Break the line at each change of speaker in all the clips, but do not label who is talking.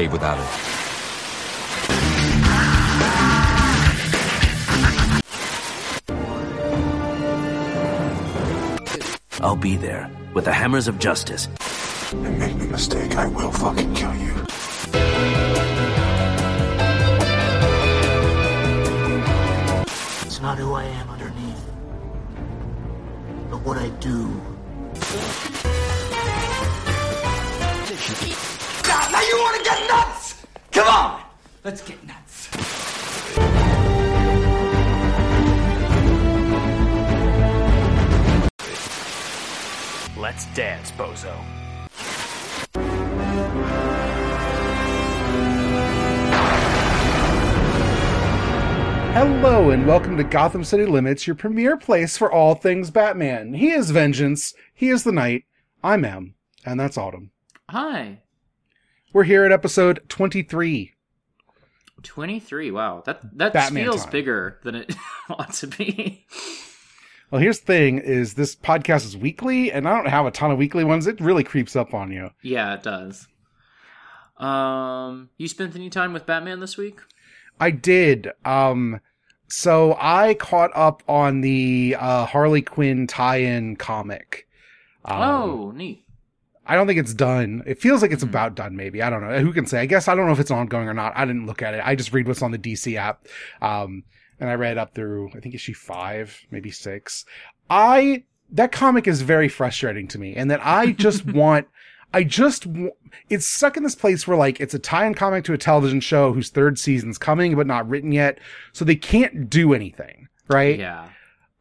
cave without her.
I'll be there with the hammers of justice.
And make no mistake, I will fucking kill you.
It's not who I am underneath, but what I do.
God, now you want to get nuts? Come on, let's get nuts.
Let's dance, bozo.
Hello and welcome to Gotham City Limits, your premier place for all things Batman. He is vengeance, he is the night, I'm Em, and that's Autumn.
Hi.
We're here at episode 23.
23. Wow. That that
Batman
feels
time.
bigger than it ought to be.
Well, here's the thing is this podcast is weekly and I don't have a ton of weekly ones. It really creeps up on you.
yeah, it does. Um, you spent any time with Batman this week?
I did. Um, so I caught up on the uh, Harley Quinn tie-in comic. Um,
oh, neat.
I don't think it's done. It feels like it's
Mhm.
about done. Maybe I don't know. Who can say? I guess I don't know if it's ongoing or not. I didn't look at it. I just read what's on the DC app. Um, and I read up through I think issue five, maybe six. I that comic is very frustrating to me, and that I just want. I just w- it's stuck in this place where like it's a tie-in comic to a television show whose third season's coming but not written yet, so they can't do anything, right?
Yeah.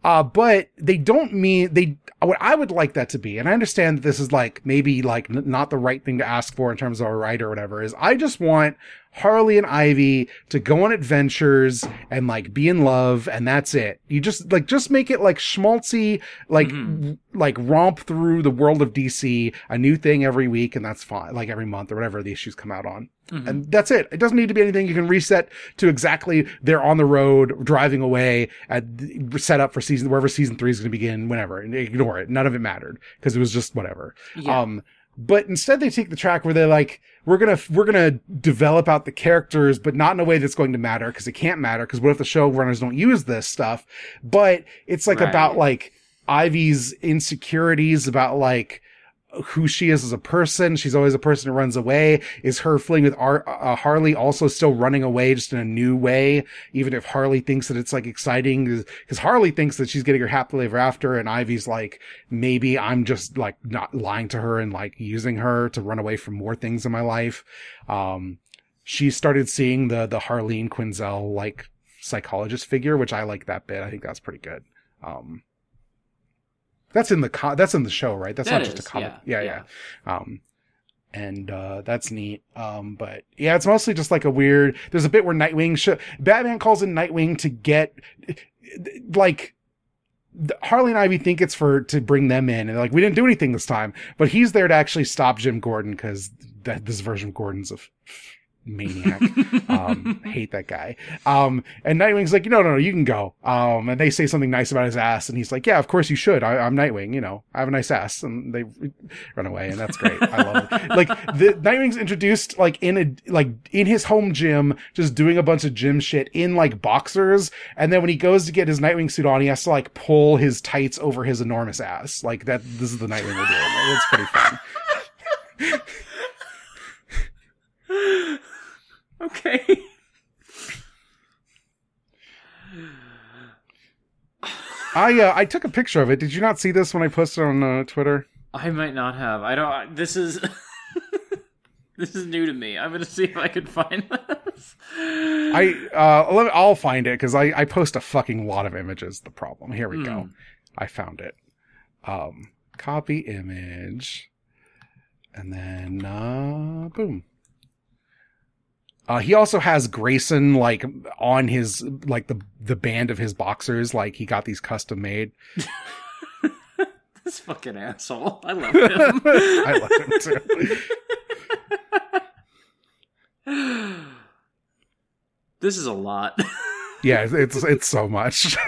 Uh, but they don't mean they, what I would like that to be, and I understand that this is like maybe like n- not the right thing to ask for in terms of a writer or whatever, is I just want Harley and Ivy to go on adventures and like be in love and that's it. You just like, just make it like schmaltzy, like,
Mhm.
like romp through the world of DC, a new thing every week and that's fine, like every month or whatever the issues come out on.
Mhm.
And that's it. It doesn't need to be anything. You can reset to exactly they're on the road driving away at set up for season wherever season three is going to begin, whenever. And ignore it. None of it mattered because it was just whatever.
Yeah.
Um, but instead they take the track where they're like, we're gonna we're gonna develop out the characters, but not in a way that's going to matter because it can't matter. Because what if the showrunners don't use this stuff? But it's like
Right.
about like Ivy's insecurities about like who she is as a person. She's always a person who runs away. Is her fling with Ar- uh, Harley also still running away just in a new way? Even if Harley thinks that it's like exciting, because Harley thinks that she's getting her happily ever after, and Ivy's like, maybe I'm just like not lying to her and like using her to run away from more things in my life. Um, she started seeing the the Harleen Quinzel like psychologist figure, which I like that bit. I think that's pretty good. Um, that's in the co- that's in the show, right? That's
That
not just a comic.
yeah,
Yeah, yeah. Um, and uh, that's neat. Um, but yeah, it's mostly just like a weird. There's a bit where Nightwing, sh- Batman calls in Nightwing to get like Harley and Ivy think it's for to bring them in, and they're like, we didn't do anything this time, but he's there to actually stop Jim Gordon because that this version of Gordon's a f- maniac. um, hate that guy. Um, and Nightwing's like, no, no, no, you can go. Um, and they say something nice about his ass, and he's like, yeah, of course you should. I, I'm Nightwing, you know, I have a nice ass, and they run away, and that's great. I love it. Like the Nightwing's introduced like in a like in his home gym, just doing a bunch of gym shit in like boxers, and then when he goes to get his Nightwing suit on, he has to like pull his tights over his enormous ass. Like that. This is the Nightwing we're doing. It's pretty fun.
okay.
I uh, I took a picture of it. Did you not see this when I posted on uh, Twitter?
I might not have. I don't. This is. this is new to me. I'm gonna see if I can find this.
I uh I'll find it because I I post a fucking lot of images. The problem. Here we go.
Hmm.
I found it. Um, copy image, and then uh, boom. Uh, he also has Grayson like on his like the the band of his boxers. Like he got these custom made.
This fucking asshole. I love him.
I love him too.
this is a lot.
Yeah, it's it's so much.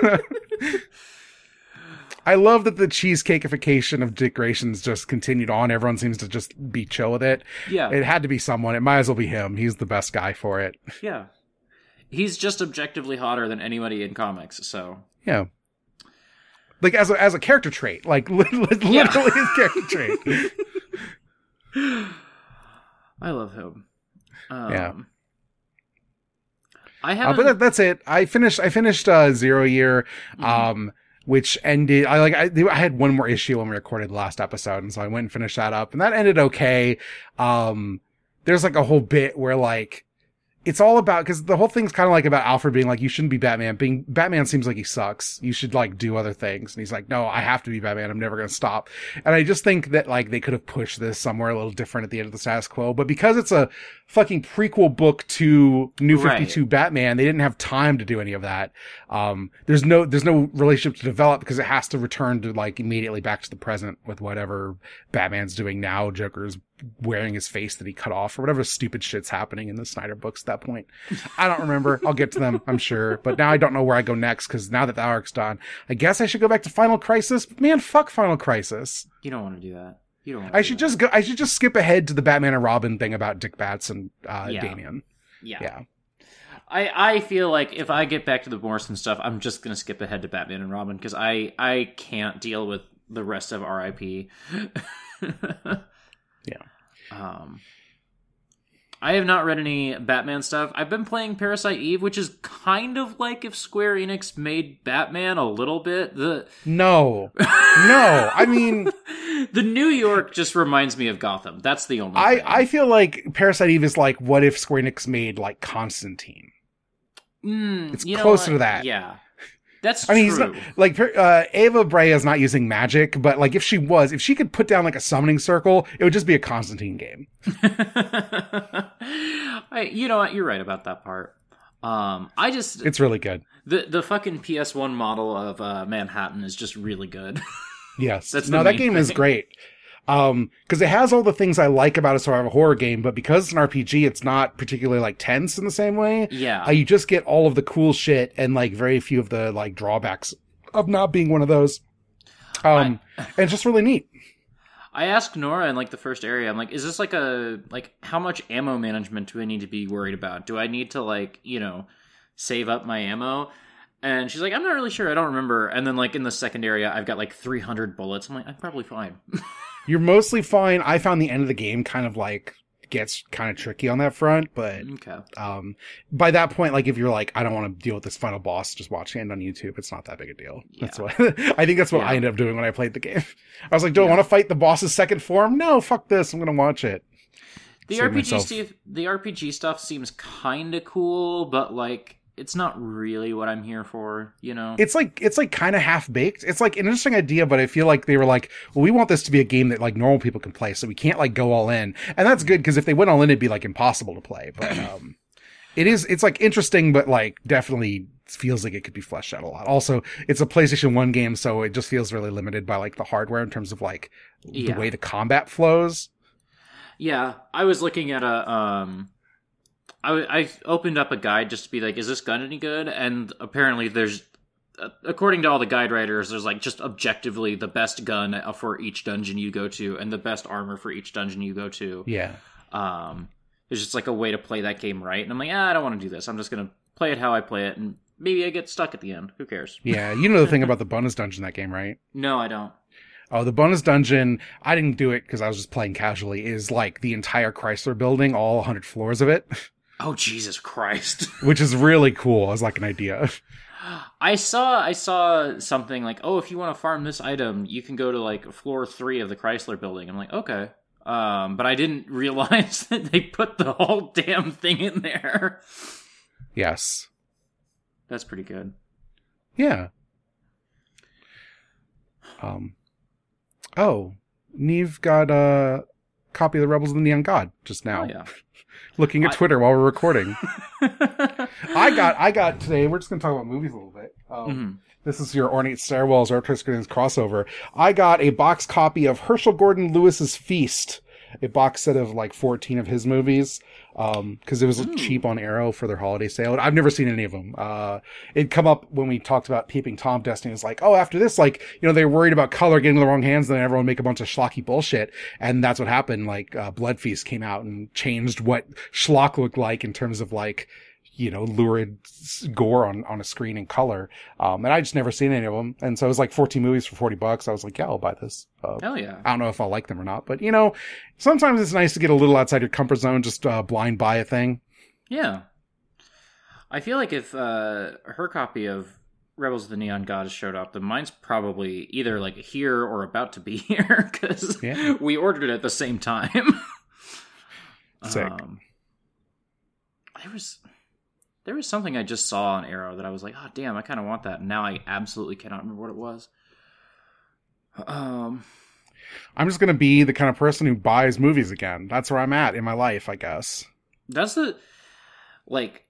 I love that the cheesecakeification of Dick Grayson's just continued on. Everyone seems to just be chill with it.
Yeah.
It had to be someone. It might as well be him. He's the best guy for it.
Yeah. He's just objectively hotter than anybody in comics, so
Yeah. Like as a as a character trait, like li- li- literally his character trait.
I love him. Um,
Yeah.
I
Uh,
haven't.
but that, that's it. I finished. I finished uh, Zero Year,
Mm-hmm.
um, which ended. I like. I, I had one more issue when we recorded the last episode, and so I went and finished that up, and that ended okay. Um, there's like a whole bit where like it's all about because the whole thing's kind of like about Alfred being like, you shouldn't be Batman. Being Batman seems like he sucks. You should like do other things. And he's like, no, I have to be Batman. I'm never gonna stop. And I just think that like they could have pushed this somewhere a little different at the end of the status quo. But because it's a fucking prequel book to New
Right.
52 Batman, they didn't have time to do any of that. Um, there's no there's no relationship to develop because it has to return to like immediately back to the present with whatever Batman's doing now. Joker's wearing his face that he cut off or whatever stupid shit's happening in the Snyder books at that point. I don't remember. I'll get to them, I'm sure. But now I don't know where I go next because now that the arc's done, I guess I should go back to Final Crisis. Man, fuck Final Crisis.
you don't want to do that. You don't.
I
do
should
that.
just go. I should just skip ahead to the Batman and Robin thing about Dick Bats and uh,
Yeah.
Damian.
Yeah.
Yeah.
I I feel like if I get back to the Morrison stuff, I'm just gonna skip ahead to Batman and Robin because I I can't deal with the rest of R.I.P.
Yeah.
Um. I have not read any Batman stuff. I've been playing Parasite Eve, which is kind of like if Square Enix made Batman a little bit. The
No, no. I mean,
the New York just reminds me of Gotham. That's the only.
I
thing.
I feel like Parasite Eve is like what if Square Enix made like Constantine.
Mm,
it's closer to that.
Yeah, that's
I mean, he's not like uh, Aya Brea is not using magic, but like if she was, if she could put down like a summoning circle, it would just be a Constantine game.
I, you know what? You're right about that part. Um, I just
It's really good.
the the fucking PS1 model of uh, Manhattan is just really good.
Yes.
That's
no, that game is great. Um, cause it has all the things I like about a survival horror game, but because it's an RPG, it's not particularly like tense in the same way.
yeah,
Uh, you just get all of the cool shit and like very few of the like drawbacks of not being one of those. Um, and it's just really neat.
I asked Nora in like the first area. I'm like, is this like a like how much ammo management do I need to be worried about? Do I need to like you know save up my ammo? And she's like, I'm not really sure. I don't remember. And then like in the second area, I've got like 300 bullets. I'm like, I'm probably fine.
You're mostly fine. I found the end of the game kind of like gets kind of tricky on that front, but
okay.
um, by that point, like if you're like, I don't want to deal with this final boss, just watch the end on YouTube. It's not that big a deal. That's what I think. That's what
Yeah.
I ended up doing when I played the game. I was like, do I want to fight the boss's second form? No, fuck this. I'm gonna watch it.
The
Save
RPG stuff, the RPG stuff seems kind of cool, but like it's not really what I'm here for. You know?
It's like it's like kind of half baked. It's like an interesting idea, but I feel like they were like, well, we want this to be a game that like normal people can play, so we can't like go all in, and that's good because if they went all in, it'd be like impossible to play. But um, it is it's like interesting, but like definitely feels like it could be fleshed out a lot. Also, it's a PlayStation One game, so it just feels really limited by like the hardware in terms of like
Yeah.
the way the combat flows.
Yeah, I was looking at a um I I opened up a guide just to be like is this gun any good? And apparently there's uh, according to all the guide writers there's like just objectively the best gun for each dungeon you go to and the best armor for each dungeon you go to.
Yeah,
Um there's just like a way to play that game right. And I'm like, ah, I don't want to do this. I'm just going to play it how I play it and maybe I get stuck at the end. Who cares?
yeah. You know the thing about the bonus dungeon in that game, right?
No, I don't.
Oh, the bonus dungeon, I didn't do it because I was just playing casually, is like the entire Chrysler building, all 100 floors of it,
Oh Jesus Christ.
which is really cool as like an idea.
I saw I saw something like, oh, if you want to farm this item, you can go to like floor three of the Chrysler building. I'm like, okay. Um, but I didn't realize that they put the whole damn thing in there.
Yes.
That's pretty good.
Yeah. Um, oh, Neve got a copy of the Rebels of the Neon God just now.
Oh yeah.
Looking at
I-
Twitter while we're recording. I got, I got today. We're just gonna talk about movies a little bit. Um,
Mhm.
This is your ornate stairwells or Screens crossover. I got a box copy of Herschell Gordon Lewis's Feast, a box set of like 14 of his movies um because it was cheap on arrow for their holiday sale i've never seen any of them uh it'd come up when we talked about peeping tom destiny it's like oh after this like you know they're worried about color getting in the wrong hands and then everyone make a bunch of schlocky bullshit and that's what happened like uh, blood feast came out and changed what schlock looked like in terms of like you know, lurid gore on, on a screen in color. Um, and I just never seen any of them. And so it was like 14 movies for 40 bucks. I was like, yeah, I'll buy this. Uh,
Hell yeah.
I don't know if I'll like them or not, but you know, sometimes it's nice to get a little outside your comfort zone, just, uh, blind buy a thing.
Yeah. I feel like if uh, her copy of Rebels of the Neon Gods showed up, then mine's probably either like here or about to be here because
Yeah.
we ordered it at the same time.
Sick.
Um, there was there was something I just saw on Arrow that I was like, oh damn, I kind of want that. And now I absolutely cannot remember what it was. Um,
I'm just going to be the kind of person who buys movies again. That's where I'm at in my life, I guess.
that's the like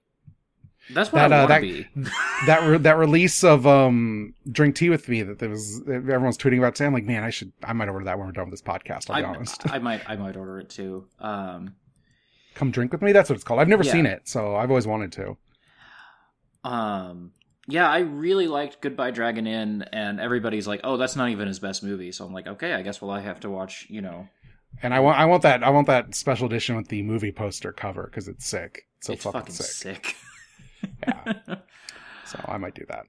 that's what
That,
I
uh,
want
that-
to be.
that re- that release of um drink tea with me that there was that everyone's tweeting about today. I'm like, man, I should I might order that when we're done with this podcast. I'll be
I,
honest.
I might I might order it too. Um,
Come drink with me. That's what it's called. I've never
Yeah.
seen it, so I've always wanted to.
Um, yeah, I really liked Goodbye Dragon Inn, and everybody's like, "Oh, that's not even his best movie." So I'm like, "Okay, I guess well, I have to watch." You know,
And I want I want that I want that special edition with the movie poster cover because it's sick. It's so
it's
fucking,
fucking
sick.
sick.
Yeah. So I might do that.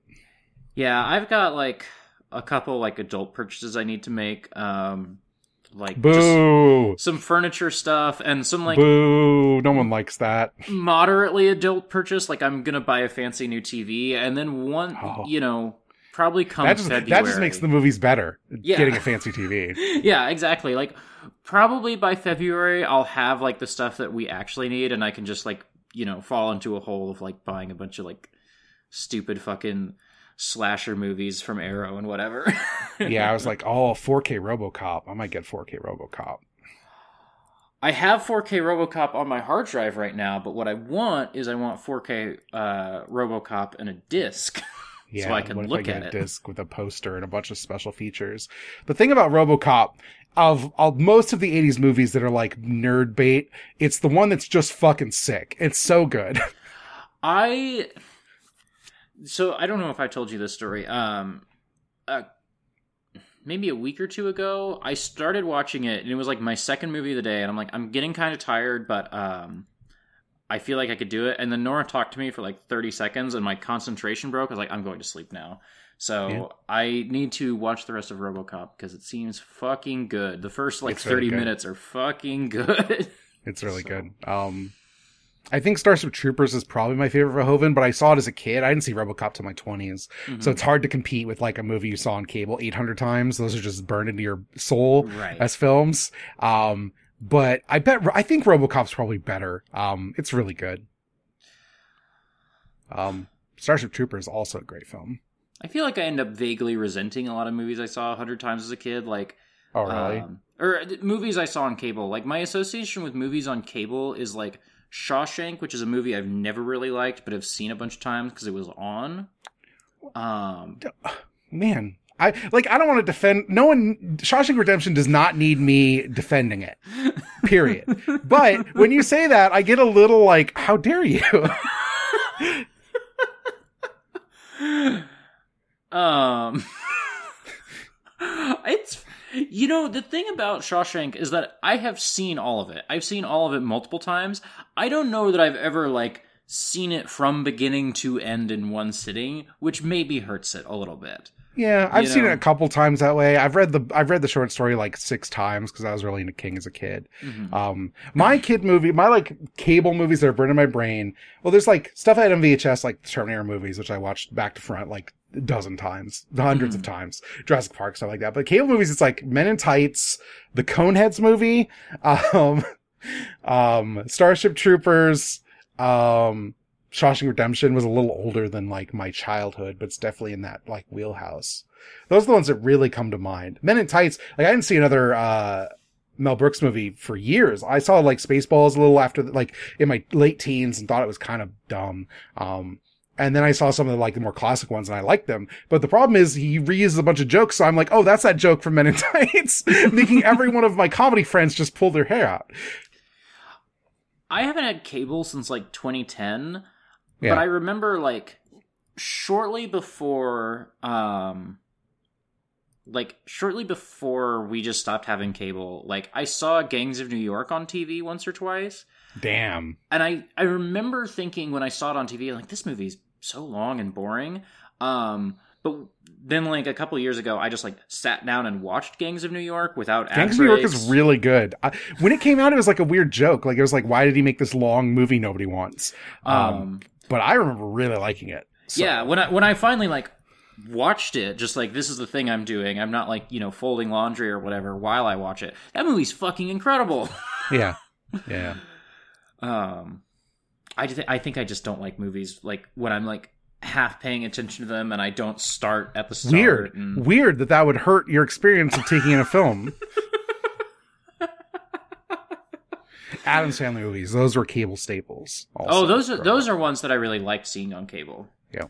yeah, I've got like a couple like adult purchases I need to make. Um, like just
Boo!
some furniture stuff and some like
Boo! No one likes that.
moderately adult purchase. Like I'm gonna buy a fancy new TV, and then one,
Oh.
you know, probably come
That just
February.
that just makes the movies better.
Yeah.
Getting a fancy TV.
yeah, exactly. Like probably by February I'll have like the stuff that we actually need and I can just like, you know, fall into a hole of like buying a bunch of like stupid fucking slasher movies from Arrow and whatever.
yeah, I was like, oh, 4K RoboCop. I might get 4K RoboCop.
I have 4K RoboCop on my hard drive right now, but what I want is I want 4K uh RoboCop and a disc.
Yeah,
I can look
I
at
a
it?
disc with a poster and a bunch of special features. The thing about RoboCop, of, of most of the '80s movies that are like nerd bait, it's the one that's just fucking sick. It's so good.
I so I don't know if I told you this story. Um, uh, maybe a week or two ago, I started watching it, and it was like my second movie of the day, and I'm like, I'm getting kind of tired, but um, I feel like I could do it. And then Nora talked to me for like 30 seconds, and my concentration broke. I was like, I'm going to sleep now. So
Yeah.
I need to watch the rest of RoboCop because it seems fucking good. The first like
It's
30
good.
minutes are fucking good.
It's really
So-
good. Um, I think Starship Troopers is probably my favorite Verhoeven, but I saw it as a kid. I didn't see RoboCop till my 20s. So it's hard to compete with like a movie you saw on cable 800 times. Those are just burned into your soul
Right.
as films. Um, but I bet, I think RoboCop's probably better. Um, it's really good. Um, Starship Troopers is also a great film.
I feel like I end up vaguely resenting a lot of movies I saw a hundred times as a kid, like
Oh, really?
um, or uh, movies I saw on cable. Like my association with movies on cable is like Shawshank, which is a movie I've never really liked, but have seen a bunch of times because it was on. Um,
Man, I like. I don't want to defend. No one. Shawshank Redemption does not need me defending it. Period. but when you say that, I get a little like, how dare you?
um, it's you know the thing about Shawshank is that I have seen all of it. I've seen all of it multiple times. I don't know that I've ever like seen it from beginning to end in one sitting, which maybe hurts it a little bit.
yeah, I've
You
seen it a couple times that way. I've read the I've read the short story like six times because I was really into King as a kid.
Mhm.
Um, my kid movie, my like cable movies that are burned in my brain. Well, there's like stuff I had on VHS, like Terminator movies, which I watched back to front like a dozen times, 100s of times. Jurassic Park, stuff like that. But cable movies, it's like Men in Tights, the Coneheads movie, um, um, Starship Troopers, um, Shawshank Redemption was a little older than like my childhood, but it's definitely in that like wheelhouse. Those are the ones that really come to mind. Men in Tights, like I didn't see another, uh, Mel Brooks movie for years. I saw like Spaceballs a little after, like in my late teens and thought it was kind of dumb. Um, And then I saw some of the like the more classic ones and I liked them. But the problem is he reuses a bunch of jokes. So I'm like, oh, that's that joke from Men in Tights, making every one of my comedy friends just pull their hair out.
I haven't had cable since like 2010,
Yeah.
but I remember like shortly before, um, like shortly before we just stopped having cable, like I saw Gangs of New York on TV once or twice,
Damn.
and I I remember thinking when I saw it on TV, like this movie's so long and boring. Um, but then like a couple years ago, I just like sat down and watched Gangs of New York without
Gangs of New York is really good. I, when it came out, it was like a weird joke. Like it was like, why did he make this long movie nobody wants? Um,
um
but I remember really liking it. So-
Yeah, when I when I finally like watched it, just like this is the thing I'm doing. I'm not like you know folding laundry or whatever while I watch it. That movie's fucking incredible.
yeah, yeah.
um, I th- I think I just don't like movies like when I'm like half paying attention to them and I don't start at the start.
Weird,
and-
weird that that would hurt your experience of taking in a film. Adam Sandler movies; those were cable staples. Also,
oh, those are those are ones that I really liked seeing on cable.
Yeah.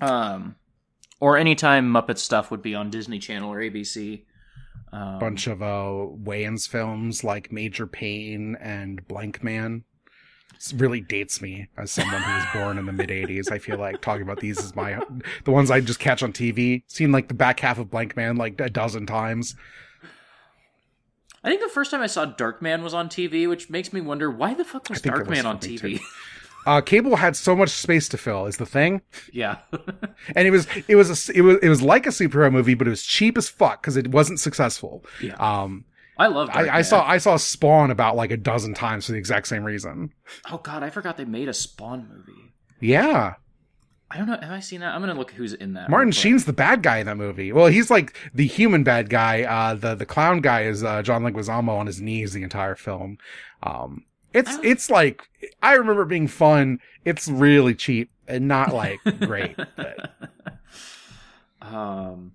Um, or anytime Muppet stuff would be on Disney Channel or ABC. Um,
bunch of uh Wayans films like Major Payne and Blankman. Really dates me as someone who was born in the mid '80s. I feel like talking about these is my the ones I just catch on TV. Seen like the back half of Blankman like a dozen times.
I think the first time I saw Darkman was on TV, which makes me wonder why the fuck was
was
Darkman on TV?
Uh, cable had so much space to fill is the thing,
yeah.
and it was it was a, it was it was like a superhero movie, but it was cheap as fuck because it wasn't successful.
Yeah.
Um,
I love.
I, I saw I saw Spawn about like a dozen times for the exact same reason.
Oh god, I forgot they made a Spawn movie.
Yeah,
I don't know. Have I seen that? I'm gonna look who's in that.
Martin. Sheen's the bad guy in that movie. Well, he's like the human bad guy. Uh, the the clown guy is uh, John Leguizamo on his knees the entire film. Um, it's it's like I remember it being fun. It's really cheap and not like great. But
Um,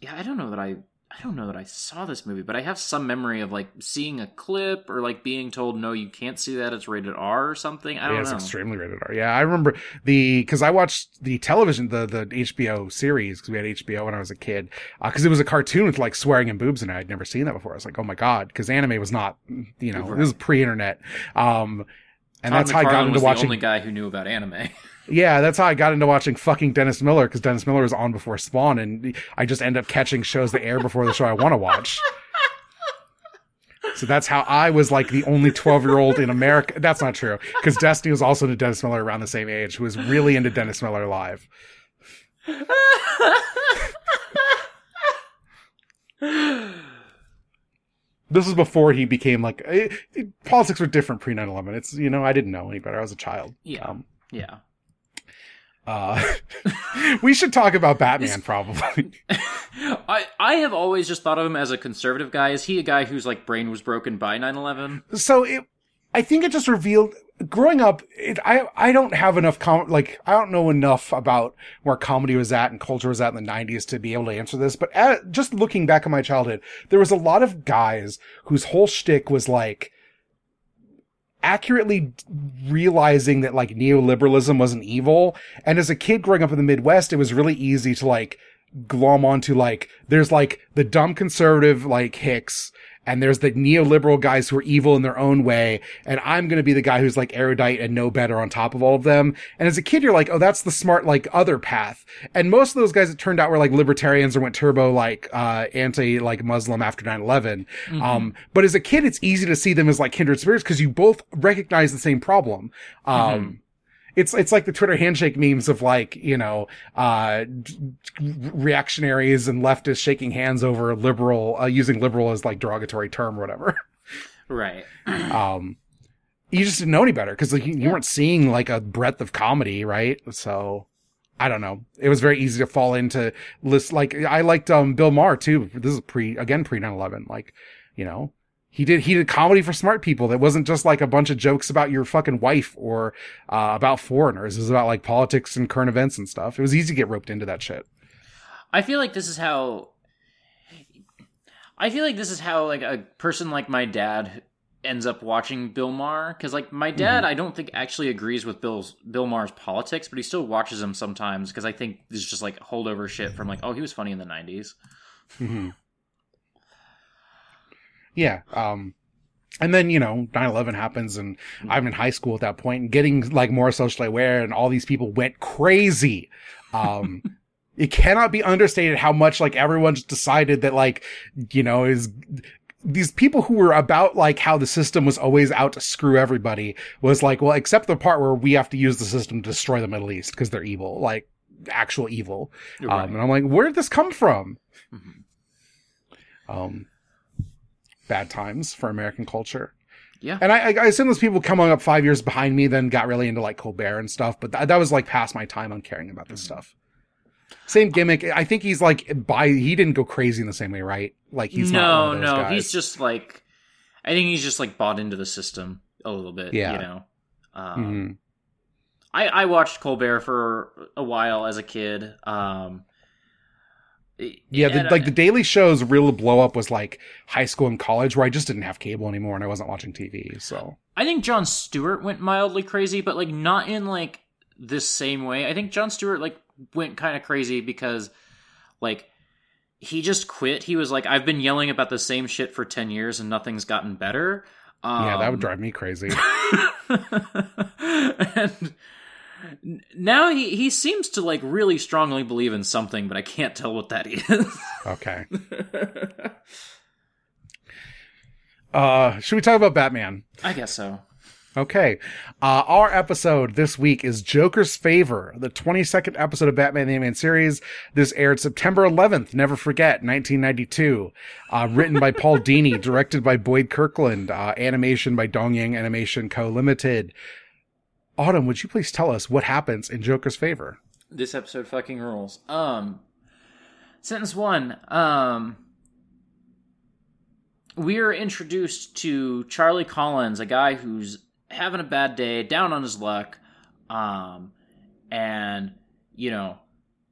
yeah, I don't know that I. I don't know that I saw this movie, but I have some memory of like seeing a clip or like being told, "No, you can't see that; it's rated R" or something. I don't know.
it's
know.
extremely rated R. Yeah, I remember the because I watched the television the the HBO series because we had HBO when I was a kid because it was a cartoon with like swearing and boobs and I'd never seen that before. I was like, oh my god, because anime was not you know
Right.
this is pre-internet. Um, and
Todd
that's how I got into
was
watching.
the only guy who knew about anime.
Yeah, that's how I got into watching fucking Dennis Miller because Dennis Miller was on before Spawn, and I just end up catching shows that air before the show I want to watch. So that's how I was like the only 12 year old in America. That's not true because Destiny was also into Dennis Miller around the same age, who was really into Dennis Miller live. This was before he became like it, it- politics were different pre 9 11. It's you know I didn't know any better. I was a child.
Yeah.
Um,
yeah.
Uh, we should talk about Batman probably.
I I have always just thought of him as a conservative guy. Is he a guy whose like brain was broken by 9/11?
so it i think it just revealed growing up it, i i don't have enough com- like i don't know enough about where comedy was at and culture was at in the 90s to be able to answer this but at, just looking back at my childhood there was a lot of guys whose whole shtick was like accurately realizing that like neoliberalism wasn't evil. And as a kid growing up in the midwest it was really easy to like glom onto like there's like the dumb conservative like hicks and there's the neoliberal guys who are evil in their own way. And i'm going to be the guy who's like erudite and know better on top of all of them. And as a kid you're like oh that's the smart like other path. And most of those guys it turned out were like libertarians or went turbo like uh anti like muslim after 9-11 um but as a kid it's easy to see them as like kindred spirits because you both recognize the same problem. Um it's it's like the Twitter handshake memes of like you know uh d- d- reactionaries and leftists shaking hands over liberal uh, using liberal as like derogatory term or whatever.
Right.
Um, you just didn't know any better because like you, you weren't seeing like a breadth of comedy, right? So I don't know. It was very easy to fall into list. Like I liked um Bill Maher too. This is pre again pre 9/11. Like you know. He did, he did comedy for smart people that wasn't just like a bunch of jokes about your fucking wife or, uh, about foreigners. It was about like politics and current events and stuff. It was easy to get roped into that shit.
I feel like this is how I feel like this is how like a person like my dad ends up watching Bill Maher because like my dad
Mm-hmm.
I don't think actually agrees with Bill's Bill Maher's politics, but he still watches him sometimes because I think this is just like holdover shit from like oh he was funny in the nineties.
hmm Yeah. Um, and then, you know, 9-11 happens and I'm in high school at that point and getting like more socially aware and all these people went crazy. Um, it cannot be understated how much like everyone just decided that like, you know, is these people who were about like how the system was always out to screw everybody was like, well, except the part where we have to use the system to destroy the Middle East because they're evil, like actual evil. Um, and I'm like, where did this come from?
Mhm.
Um, bad times for American culture.
Yeah.
And I, I I assume those people coming up five years behind me then got really into like Colbert and stuff, but that, that was like past my time on caring about this stuff. Same gimmick. I think he's like by he didn't go crazy in the same way, right? Like he's
no,
not one of those
no,
guys.
he's just like I think he's just like bought into the system a little bit.
Yeah.
you know. Um,
Mhm.
I I watched Colbert for a while as a kid. Um,
Yeah, the, like the Daily Show's real blow up was like high school and college, where I just didn't have cable anymore and I wasn't watching TV. So
I think Jon Stewart went mildly crazy, but like not in like this same way. I think Jon Stewart like went kind of crazy because like he just quit. He was like, I've been yelling about the same shit for ten years and nothing's gotten better. Um,
yeah, that would drive me crazy.
and now he he seems to like really strongly believe in something, but I can't tell what that is.
okay. Uh, should we talk about Batman?
I guess so.
Okay. Uh, our episode this week is Joker's Favor, the 22nd episode of Batman the Animated Series. This aired September 11th, never forget, 1992. Uh, written by Paul Dini, directed by Boyd Kirkland, uh, animation by Dongyang Animation Co. Limited. Autumn, would you please tell us what happens in Joker's Favor?
this episode fucking rules. Um, sentence one. Um, we are introduced to Charlie Collins, a guy who's having a bad day, down on his luck. Um, and you know,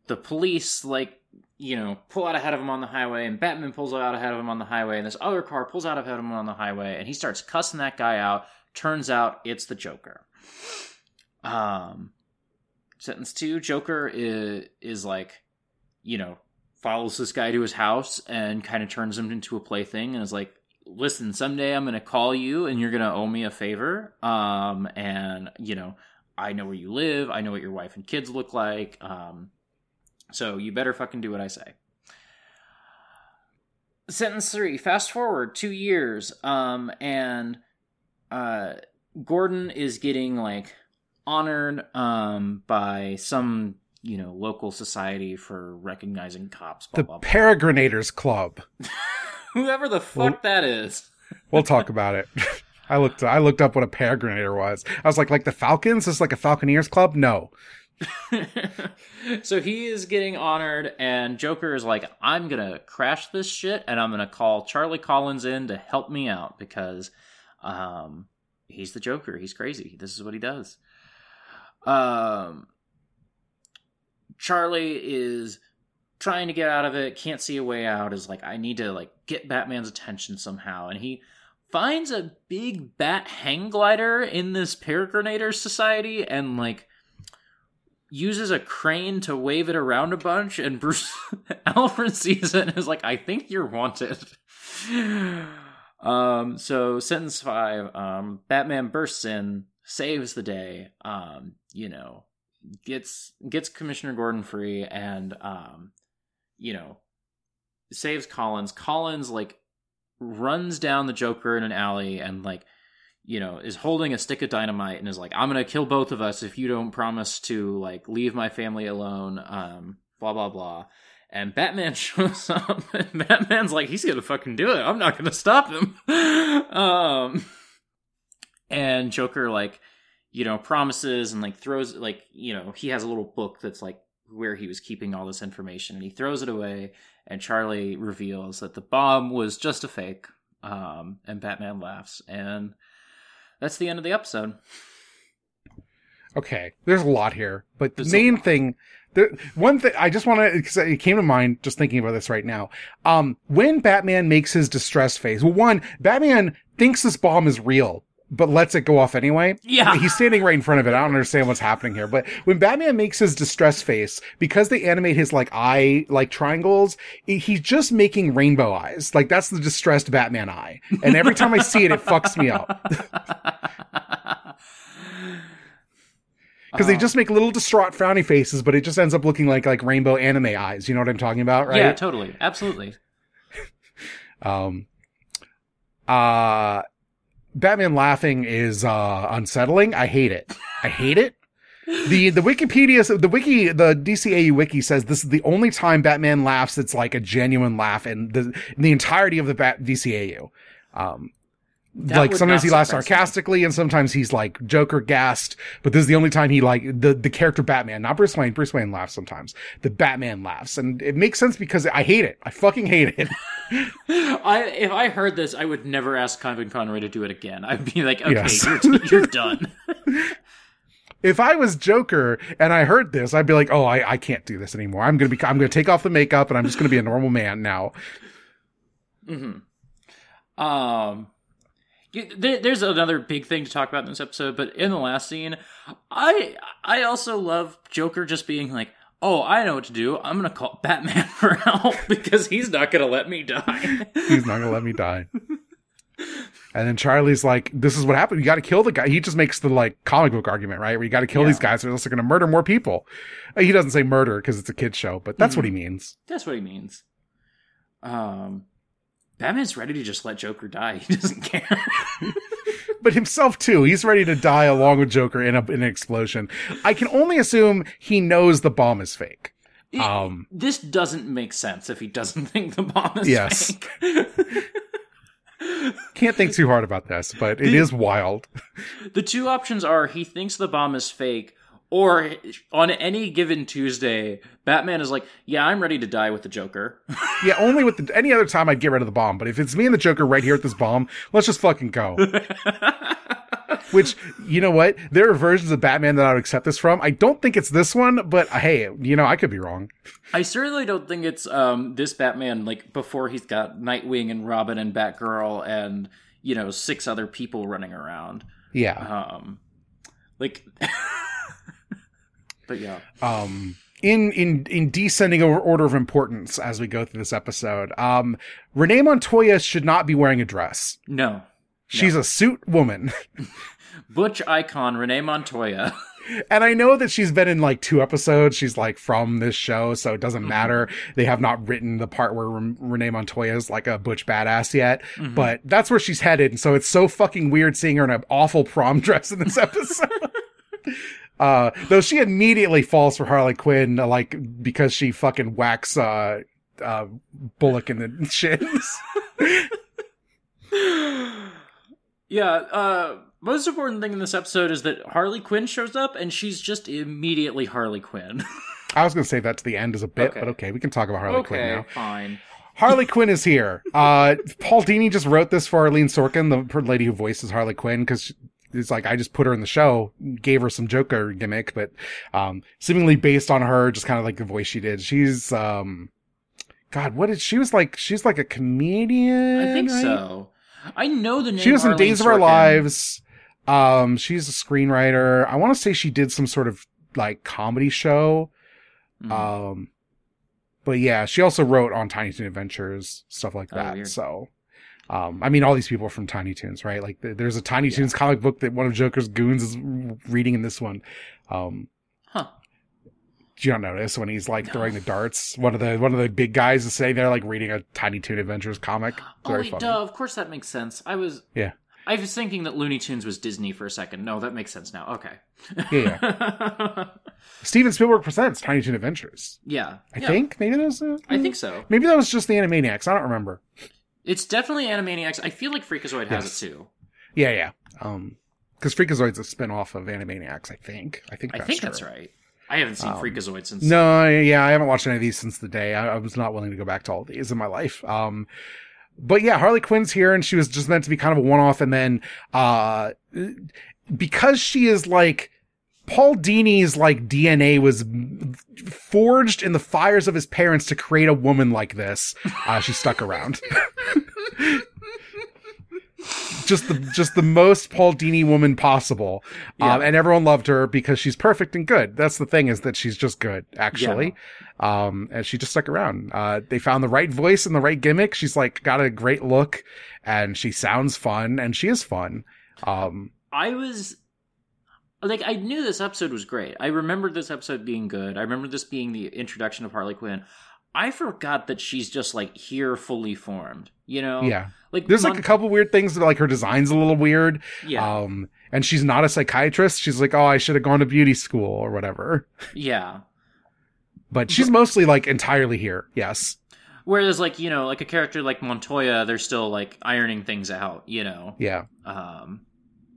the police like you know pull out ahead of him on the highway, and Batman pulls out ahead of him on the highway, and this other car pulls out ahead of him on the highway, and he starts cussing that guy out. Turns out it's the Joker. Um, sentence two joker is is like you know follows this guy to his house and kind of turns him into a plaything and is like listen someday i'm gonna call you and you're gonna owe me a favor. Um and you know i know where you live. I know what your wife and kids look like. Um so you better fucking do what i say. Sentence three fast forward two years. Um and uh gordon is getting like honored um by some you know local society for recognizing cops blah
The
blah blah
Peregrinators Club.
whoever the fuck that is
We'll talk about it. I looked, I looked up what a Peregrinator was. I was like, like the Falcons? Is like a Falconeers Club? No.
so he is getting honored and joker is like i'm gonna crash this shit and i'm gonna call charlie collins in to help me out because um he's the joker he's crazy this is what he does um charlie is trying to get out of it can't see a way out is like i need to like get batman's attention somehow. And he finds a big bat hang glider in this peregrinator society and like uses a crane to wave it around a bunch and bruce alfred sees it and is like i think you're wanted. Um so sentence five um batman bursts in saves the day um you know gets gets commissioner gordon free and um you know saves collins. Collins like runs down the joker in an alley and like you know is holding a stick of dynamite and is like i'm gonna kill both of us if you don't promise to like leave my family alone um blah blah blah. And batman shows up and batman's like he's gonna fucking do it. I'm not gonna stop him. Um and joker like you know promises and like throws like you know he has a little book that's like where he was keeping all this information and he throws it away and charlie reveals that the bomb was just a fake um and batman laughs and that's the end of the episode
Okay. There's a lot here, but the main thing the one thing I just want to, because it came to mind just thinking about this right now. Um, when Batman makes his distress face, well, one, Batman thinks this bomb is real, but lets it go off anyway.
Yeah.
He's standing right in front of it. I don't understand what's happening here. But when Batman makes his distress face, because they animate his like eye, like triangles, he's just making rainbow eyes. Like that's the distressed Batman eye. And every time I see it, it fucks me up. Because they just make little distraught frowny faces, but it just ends up looking like like rainbow anime eyes. You know what I'm talking about, right?
Yeah, totally. Absolutely.
Um, uh, Batman laughing is uh unsettling. I hate it. I hate it. The the Wikipedia the wiki the DCAU wiki says this is the only time Batman laughs It's like a genuine laugh in the in the entirety of the Bat DCAU. Um
That
like sometimes he laughs
surprise me.
sarcastically and sometimes he's like Joker gassed, but this is the only time he like the the character Batman, not Bruce Wayne. Bruce Wayne laughs sometimes. The Batman laughs, and it makes sense because I hate it. I fucking hate it.
I if I heard this, I would never ask Kevin Conroy to do it again. I'd be like, okay,
Yes.
you're, you're done.
if I was Joker and I heard this, I'd be like, oh, I, I can't do this anymore. I'm gonna be, I'm gonna take off the makeup and I'm just gonna be a normal man now.
Um, you- there, there's another big thing to talk about in this episode, but in the last scene, I I also love Joker just being like, "Oh, I know what to do. I'm gonna call Batman for help because he's not gonna let me die."
He's not gonna let me die. And then Charlie's like, this is what happened. You got to kill the guy. He just makes the like comic book argument, right? Where you got to kill
Yeah.
these guys or else they're going to murder more people. He doesn't say murder because it's a kid show, but that's what he means.
That's what he means. Um, Batman's ready to just let Joker die. He doesn't care.
But himself too. He's ready to die along with Joker in a, in an explosion. I can only assume he knows the bomb is fake. Um,
this doesn't make sense if he doesn't think the bomb is
Yes.
fake.
can't think too hard about this, but it is wild.
The two options are he thinks the bomb is fake, or on any given Tuesday, Batman is like, "Yeah, I'm ready to die with the Joker."
Yeah, only with the, any other time I'd get rid of the bomb, but if it's me and the Joker right here at this bomb, let's just fucking go. Which, you know what? There are versions of Batman that I would accept this from. I don't think it's this one, but uh, hey, you know, I could be wrong.
I certainly don't think it's um this Batman like before he's got Nightwing and Robin and Batgirl and you know six other people running around.
Yeah.
Um, like, but yeah,
Um, in, in, in descending order of importance as we go through this episode, um, Renee Montoya should not be wearing a dress.
no.
She's a suit woman.
Butch icon Renee Montoya.
And I know that she's been in like two episodes. She's like from this show, so it doesn't matter. They have not written the part where Ren- Renee Montoya is like a butch badass yet, but that's where she's headed. And so it's so fucking weird seeing her in an awful prom dress in this episode. Uh, though she immediately falls for Harley Quinn, uh, like because she fucking whacks, uh, uh, Bullock in the shins.
Yeah, uh most important thing in this episode is that Harley Quinn shows up and she's just immediately Harley Quinn.
I was going to say that to the end as a bit,
Okay.
but okay, we can talk about Harley Quinn now.
fine.
Harley Quinn is here. Uh, Paul Dini just wrote this for Arlene Sorkin, the lady who voices Harley Quinn, because it's like I just put her in the show, gave her some Joker gimmick, but um, seemingly based on her, just kind of like the voice she did. She's um, God, what did she was like? She's like a comedian.
I think
right?
so. I know the name.
She was in
Arlene
Days of Our Lives. Um, she's a screenwriter. I want to say she did some sort of like comedy show.
Mhm.
Um, but yeah, she also wrote on Tiny Toon Adventures, stuff like
Oh,
that.
weird.
So, um, I mean, all these people are from Tiny Toons, right? Like, there's a Tiny Toons comic book that one of Joker's goons is reading in this one. Um,
Huh.
do you not notice when he's like throwing the darts? One of the one of the big guys is sitting there like reading a Tiny Toon Adventures comic. It's
Oh wait,
funny.
duh, of course that makes sense. I was
Yeah,
I was thinking that Looney Tunes was Disney for a second. No, that makes sense now. Okay.
yeah, yeah. Steven Spielberg presents Tiny Toon Adventures.
yeah.
I
yeah,
think maybe that was. Uh,
I think so.
maybe that was just the Animaniacs. I don't remember.
It's definitely Animaniacs. I feel like Freakazoid has
Yes.
it too.
Yeah, yeah. Um, because Freakazoid's a spin-off of Animaniacs. I think. I think.
I
That's
think
true.
that's right. I haven't seen Freakazoid since.
No, I- yeah, I haven't watched any of these since the day. I, I was not willing to go back to all of these in my life. Um, but yeah, Harley Quinn's here, and she was just meant to be kind of a one-off, and then uh, because she is like Paul Dini's like DNA was forged in the fires of his parents to create a woman like this. Uh, she stuck around. just the just the most Paul Dini woman possible, um, and everyone loved her because she's perfect and good. That's the thing is that she's just good, actually. Um, and she just stuck around. Uh, they found the right voice and the right gimmick. She's like got a great look, and she sounds fun, and she is fun. Um,
I was like, I knew this episode was great. I remembered this episode being good. I remember this being the introduction of Harley Quinn. I forgot that she's just like here fully formed. You know?
yeah.
Like
There's
Mon-
like a couple weird things that like her design's a little weird.
Yeah.
Um, and she's not a psychiatrist. She's like, oh, I should have gone to beauty school or whatever.
yeah.
But she's mostly like entirely here. Yes.
Whereas, like you know, like a character like Montoya, they're still like ironing things out. You know.
Yeah.
Um,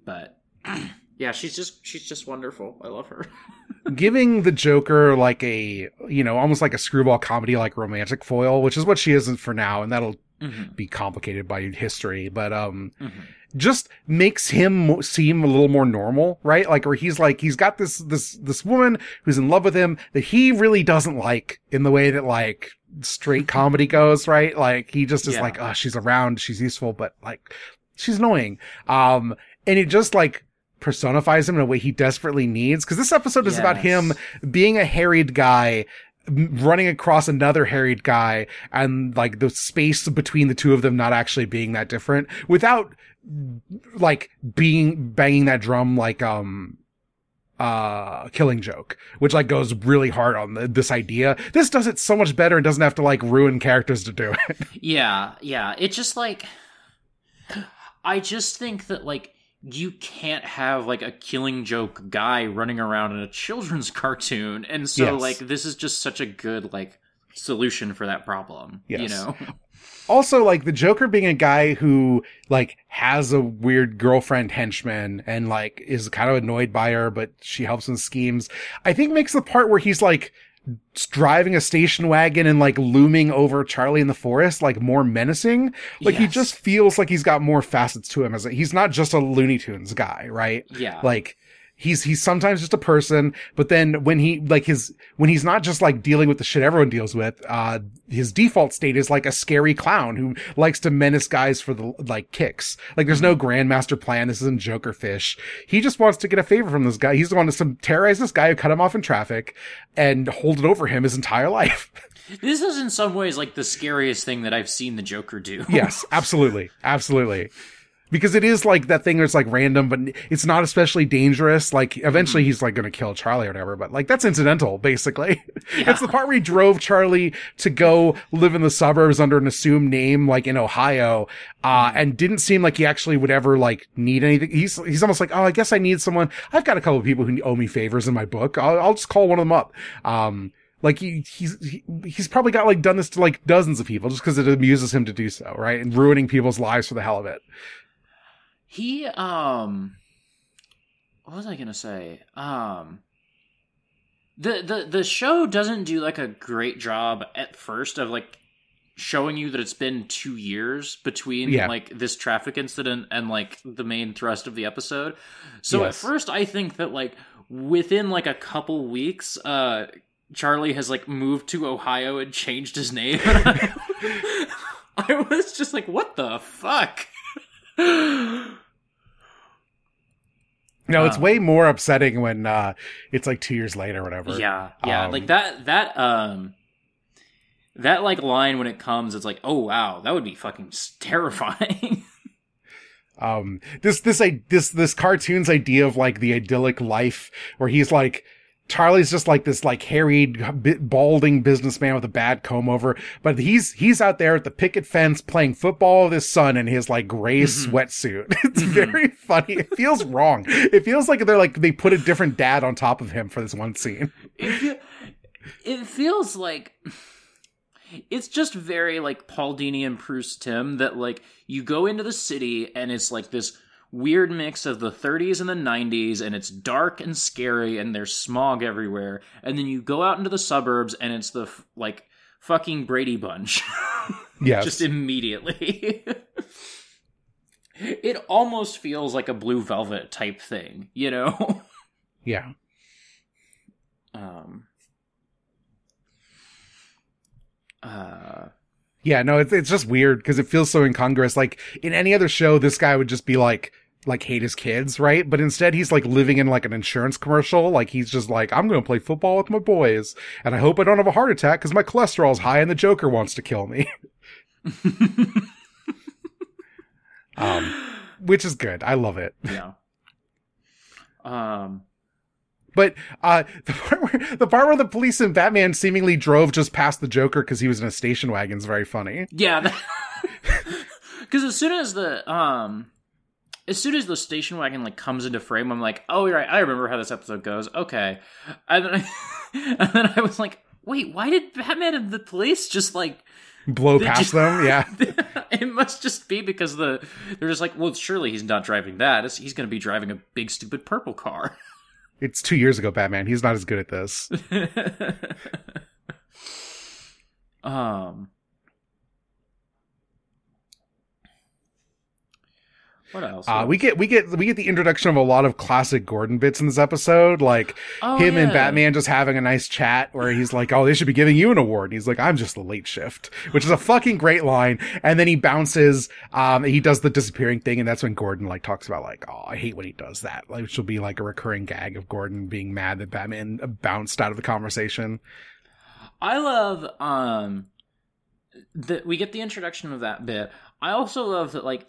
but yeah, she's just she's just wonderful. I love her.
Giving the Joker like a, you know, almost like a screwball comedy, like romantic foil, which is what she isn't for now. And that'll
Mhm.
be complicated by history. But, um,
Mhm.
just makes him seem a little more normal, right? Like where he's like, he's got this, this, this woman who's in love with him that he really doesn't like in the way that like straight comedy goes, right? Like he just is
Yeah.
like, oh, she's around, she's useful, but like she's annoying. Um, and it just like personifies him in a way he desperately needs. Cause this episode is about him being a harried guy running across another harried guy and like the space between the two of them not actually being that different without like being banging that drum like um uh killing joke which like goes really hard on the, this idea this does it so much better and doesn't have to like ruin characters to do it
Yeah, yeah. It just like I just think that like you can't have like a killing joke guy running around in a children's cartoon. And so
Yes.
like this is just such a good like solution for that problem you know?
Also like the joker being a guy who like has a weird girlfriend henchman and like is kind of annoyed by her but she helps in schemes i think makes the part where he's like driving a station wagon and like looming over charlie in the forest like more menacing. Like he just feels like he's got more facets to him as a, he's not just a looney tunes guy right?
Yeah.
Like he's he's sometimes just a person but then when he like his when he's not just like dealing with the shit everyone deals with uh his default state is like a scary clown who likes to menace guys for the like kicks. Like there's no grandmaster plan. This isn't joker fish. He just wants to get a favor from this guy. He's the one to some terrorize this guy who cut him off in traffic and hold it over him his entire life.
This is in some ways like the scariest thing that i've seen the joker do.
Yes absolutely. Absolutely because it is like that thing that's like random but it's not especially dangerous. Like eventually he's like gonna kill charlie or whatever but like that's incidental basically. It's the part where he drove charlie to go live in the suburbs under an assumed name like in ohio uh and didn't seem like he actually would ever like need anything. He's he's almost like oh i guess i need someone. I've got a couple of people who owe me favors in my book. I'll, I'll just call one of them up. Um like he, he's he, he's probably got like done this to like dozens of people just because it amuses him to do so, right? And ruining people's lives for the hell of it.
He um what was i gonna say? Um the the the show doesn't do like a great job at first of like showing you that it's been two years between
Yeah.
like this traffic incident and like the main thrust of the episode. So at first i think that like within like a couple weeks uh charlie has like moved to ohio and changed his name. I was just like what the fuck
No, it's
Um,
way more upsetting when uh it's like two years later or whatever.
Yeah, yeah,
Um,
like that that um that like line when it comes, it's like, oh wow, that would be fucking terrifying.
Um, this this I this this cartoon's idea of like the idyllic life where he's like. Charlie's just like this like harried, balding businessman with a bad comb over, but he's he's out there at the picket fence playing football with his son in his like gray mm-hmm. sweatsuit. It's mm-hmm. very funny. It feels wrong. It feels like they're like they put a different dad on top of him for this one scene.
it, it feels like it's just very like Paul Dini and Bruce Timm that like you go into the city and it's like this weird mix of the 30s and the 90s and it's dark and scary and there's smog everywhere and then you go out into the suburbs and it's the like fucking Brady Bunch
Yes.
just immediately it almost feels like a blue velvet type thing you know
Yeah.
Um. Uh.
Yeah, no, it's it's just weird because it feels so incongruous. Like in any other show, this guy would just be like like hate his kids, right? But instead he's like living in like an insurance commercial. Like he's just like, I'm gonna play football with my boys. And I hope I don't have a heart attack because my cholesterol's high and the Joker wants to kill me. um which is good. I love it.
Yeah. Um.
But uh, the part where the part where the police and Batman seemingly drove just past the Joker because he was in a station wagon is very funny.
Yeah. Because as soon as the um, as soon as the station wagon like comes into frame, I'm like, oh right, I remember how this episode goes. Okay, and then I, and then I was like, wait, why did Batman and the police just like?
Blow past
just-
them, yeah.
it must just be because the they're just like, well, surely he's not driving that. It's- He's going to be driving a big stupid purple car.
It's two years ago, Batman. He's not as good at this.
um. What else?
Uh, we get we get we get the introduction of a lot of classic Gordon bits in this episode, like
Oh,
him and. Batman just having a nice chat where he's like, "Oh, they should be giving you an award." And he's like, "I'm just the late shift," which is a fucking great line. And then he bounces. Um, he does the disappearing thing, and that's when Gordon like talks about like, "Oh, I hate when he does that." Like, which will be like a recurring gag of Gordon being mad that Batman bounced out of the conversation.
I love um that we get the introduction of that bit. I also love that like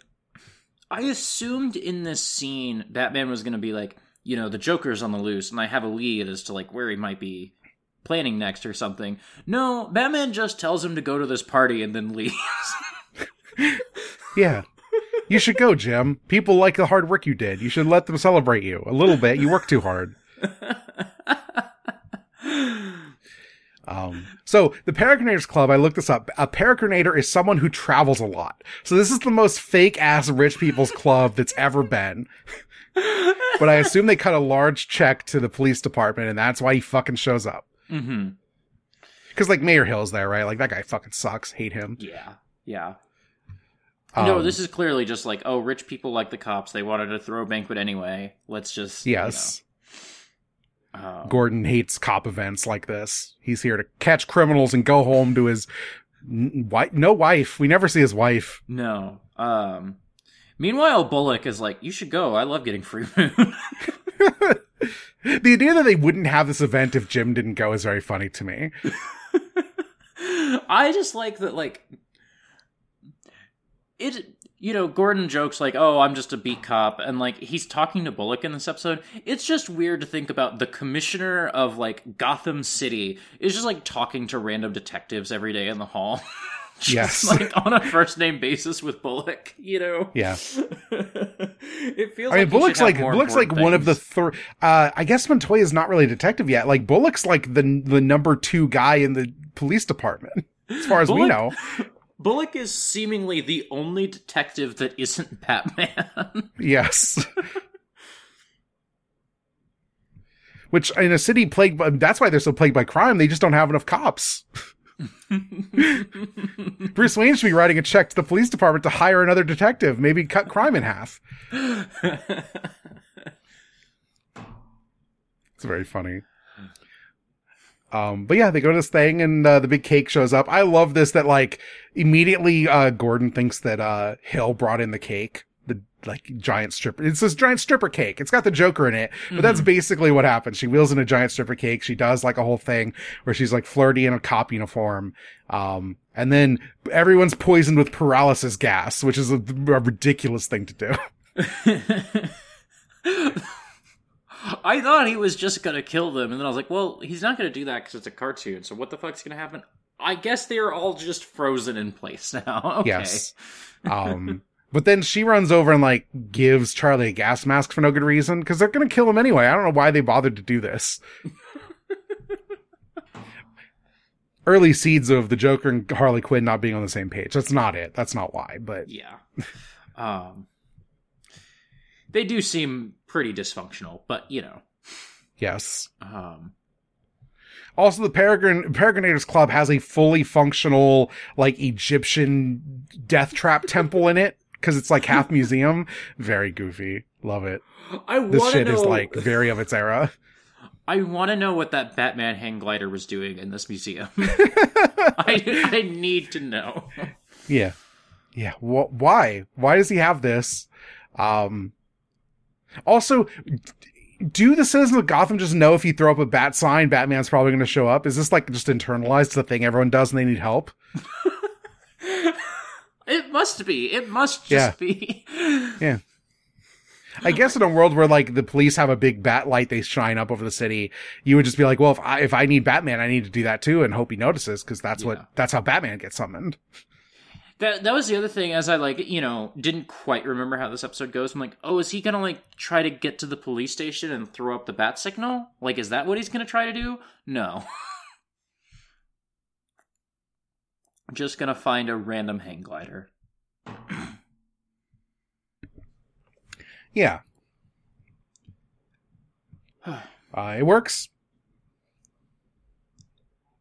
I assumed in this scene Batman was going to be like, you know, the Joker's on the loose and I have a lead as to like where he might be planning next or something. No, Batman just tells him to go to this party and then leaves.
Yeah. You should go, Jim. People like the hard work you did. You should let them celebrate you a little bit. You work too hard. Um, so the Peregrinators Club, I looked this up. A Peregrinator is someone who travels a lot. So this is the most fake ass rich people's club that's ever been. but I assume they cut a large check to the police department and that's why he fucking shows up.
mhm.
Cause like Mayor Hill's there, right? Like that guy fucking sucks. Hate him.
Yeah. Yeah. no,
Um,
this is clearly just like, oh, rich people like the cops. They wanted to throw a banquet anyway. Let's just you
Yes.
know, um,
Gordon hates cop events like this. He's here to catch criminals and go home to his n- wi- no wife. We never see his wife.
No. Um. Meanwhile, Bullock is like, "You should go. I love getting free food."
The idea that they wouldn't have this event if Jim didn't go is very funny to me.
I just like that, like it. You know, Gordon jokes like, "Oh, I'm just a beat cop," and like he's talking to Bullock in this episode. It's just weird to think about the commissioner of like Gotham City is just like talking to random detectives every day in the hall. just,
Yes.
like on a first name basis with Bullock. You know,
Yeah.
it feels.
I mean,
like
Bullock's like Bullock's like one of the three. Uh, I guess Montoya is not really a detective yet. Like Bullock's like the the number two guy in the police department, as far as we know.
Bullock is seemingly the only detective that isn't Batman.
Yes. Which in a city plagued by, that's why they're so plagued by crime. They just don't have enough cops. Bruce Wayne should be writing a check to the police department to hire another detective, maybe cut crime in half. It's very funny. Um, but yeah, they go to this thing and uh, the big cake shows up. I love this that like immediately uh, Gordon thinks that uh, Hill brought in the cake, the like giant stripper. It's this giant stripper cake. It's got the Joker in it, but that's basically what happens. She wheels in a giant stripper cake. She does like a whole thing where she's like flirty in a cop uniform. Um, and then everyone's poisoned with paralysis gas, which is a, a ridiculous thing to do.
I thought he was just gonna kill them, and then I was like, well, he's not gonna do that because it's a cartoon. So what the fuck's gonna happen? I guess they are all just frozen in place now. Okay.
Yes. Um, but then she runs over and like gives Charlie a gas mask for no good reason because they're going to kill him anyway. I don't know why they bothered to do this. Early seeds of the Joker and Harley Quinn not being on the same page. That's not it. That's not why. But
Yeah. um, they do seem pretty dysfunctional, but you know.
yes.
Um,
Also, the Peregrin Peregrinators Club has a fully functional like Egyptian death trap temple in it because it's like half museum. Very goofy. Love it.
I
This
want to
shit
know.
is like very of its era.
I want to know what that Batman hang glider was doing in this museum. I, I need to know.
Yeah. Yeah. Wh- why? Why does he have this? Um, also, do the citizens of Gotham just know if you throw up a bat sign, Batman's probably going to show up? Is this like just internalized the thing everyone does and they need help?
It must be. It must just
Yeah.
be.
Yeah. I guess in a world where like the police have a big bat light they shine up over the city, you would just be like, well, if I if I need Batman, I need to do that too, and hope he notices because that's
Yeah.
what that's how Batman gets summoned.
That that was the other thing. As I like, you know, didn't quite remember how this episode goes. I'm like, oh, is he gonna like try to get to the police station and throw up the bat signal? Like, is that what he's gonna try to do? No. I'm Just gonna find a random hang glider.
Yeah. Uh, it works.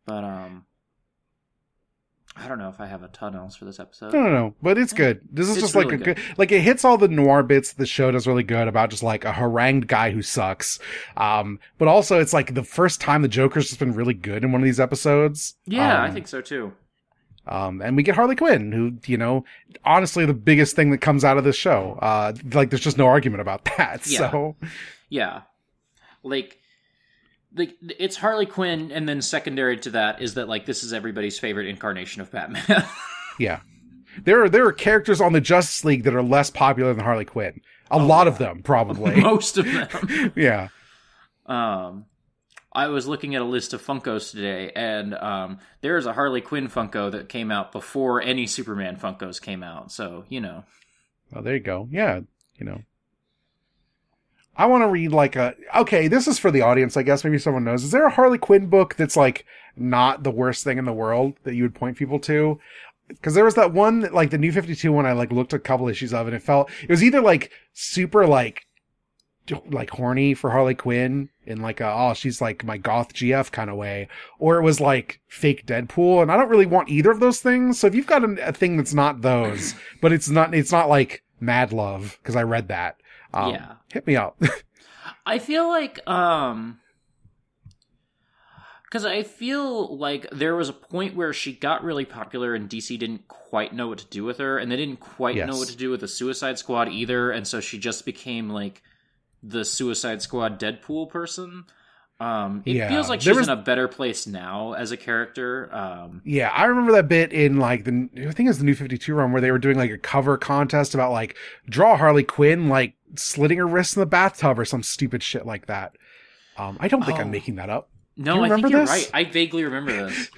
But um, I don't know if I have a ton else for this episode.
No, no, no. But it's good. This is
It's
just like
really
a good, like it hits all the noir bits the show does really good about just like a harangued guy who sucks. Um, but also it's like the first time the Joker's just been really good in one of these episodes.
Yeah, I
Um,
think so too.
Um, and we get Harley Quinn, who, you know, honestly, the biggest thing that comes out of this show. Uh, like, there's just no argument about that.
Yeah.
So,
Yeah, like, like it's Harley Quinn, and then secondary to that is that like this is everybody's favorite incarnation of Batman.
yeah. There are, there are characters on the Justice League that are less popular than Harley Quinn. A lot of them, probably.
Most of them.
yeah.
Um, I was looking at a list of Funkos today, and um, there is a Harley Quinn Funko that came out before any Superman Funkos came out. So you know,
Oh, there you go. Yeah. You know. I want to read like a, okay, this is for the audience, I guess. Maybe someone knows. Is there a Harley Quinn book that's like not the worst thing in the world that you would point people to? Cause there was that one, like the new 52 one, I like looked a couple issues of and it felt, it was either like super like, like horny for Harley Quinn in like a, oh, she's like my goth GF kind of way, or it was like fake Deadpool. And I don't really want either of those things. So if you've got a, a thing that's not those, but it's not, it's not like Mad Love, cause I read that. Um,
Yeah.
Hit me up.
I feel like um because I feel like there was a point where she got really popular and DC didn't quite know what to do with her, and they didn't quite
Yes.
know what to do with the Suicide Squad either, and so she just became like the Suicide Squad Deadpool person. Um, it
Yeah.
feels like she's
was-
in a better place now as a character. Um,
Yeah, I remember that bit in like the I think it was the new 52 run where they were doing like a cover contest about like draw Harley Quinn like slitting her wrists in the bathtub or some stupid shit like that. Um, I don't think
Oh.
I'm making that up.
no, I think you're
this?
right. I vaguely remember this.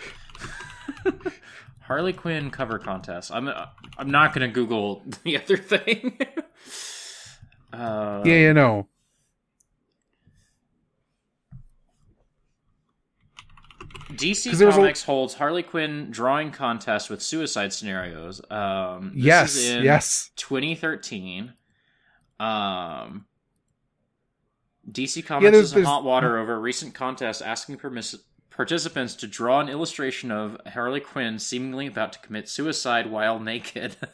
Harley Quinn cover contest. I'm I'm not gonna Google the other thing. uh,
yeah, you know.
DC
was a-
Comics holds Harley Quinn drawing contest with suicide scenarios. Um, this
Yes,
is in
yes.
2013. Um, DC Comics
Yeah, there's-
is in hot water over a recent contest asking permis- participants to draw an illustration of Harley Quinn seemingly about to commit suicide while naked.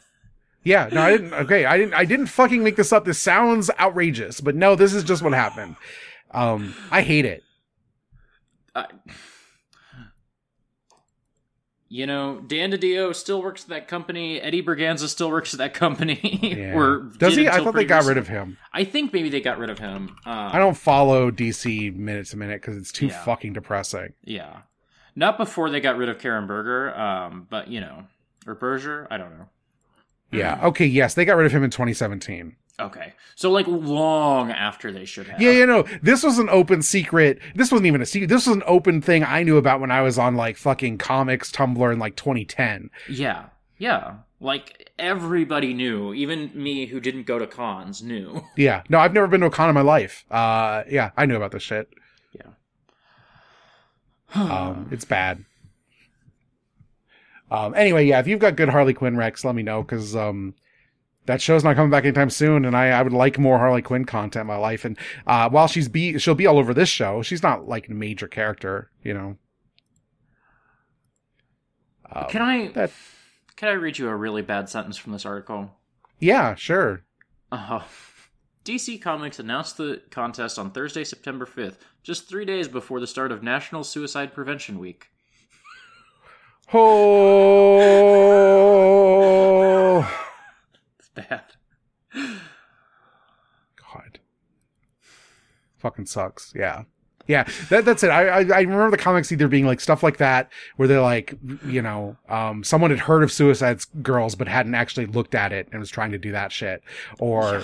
Yeah, no, I didn't. Okay, I didn't. I didn't fucking make this up. This sounds outrageous, but no, this is just what happened. Um, I hate it.
I- you know, Dan DiDio still works at that company. Eddie Berganza still works at that company.
Yeah.
or
Does he? I thought they got
recently.
rid of him.
I think maybe they got rid of him. Um,
I don't follow DC minute to minute because it's too
Yeah.
fucking depressing.
Yeah, not before they got rid of Karen Berger. Um, but you know, or Berger. I don't know.
Yeah. Okay. Yes, they got rid of him in 2017.
Okay, so like long after they should have.
Yeah, you know, this was an open secret. This wasn't even a secret. This was an open thing I knew about when I was on like fucking comics Tumblr in like 2010.
yeah, yeah. Like everybody knew, even me who didn't go to cons knew.
Yeah. No, I've never been to a con in my life. Uh, yeah, I knew about this shit. Yeah. um, it's bad. Um, anyway, yeah, if you've got good Harley Quinn Rex, let me know because um, that show's not coming back anytime soon, and I, I would like more Harley Quinn content in my life. And uh, while she's be she'll be all over this show, she's not like a major character, you know. Um,
can I
that-
can I read you a really bad sentence from this article?
Yeah, sure.
Oh. DC Comics announced the contest on Thursday, September 5th, just three days before the start of National Suicide Prevention Week.
Oh,
It's bad.
God, fucking sucks. Yeah, yeah. That, that's it. I, I I remember the comics either being like stuff like that, where they're like, you know, um, someone had heard of Suicide Girls but hadn't actually looked at it and was trying to do that shit, or.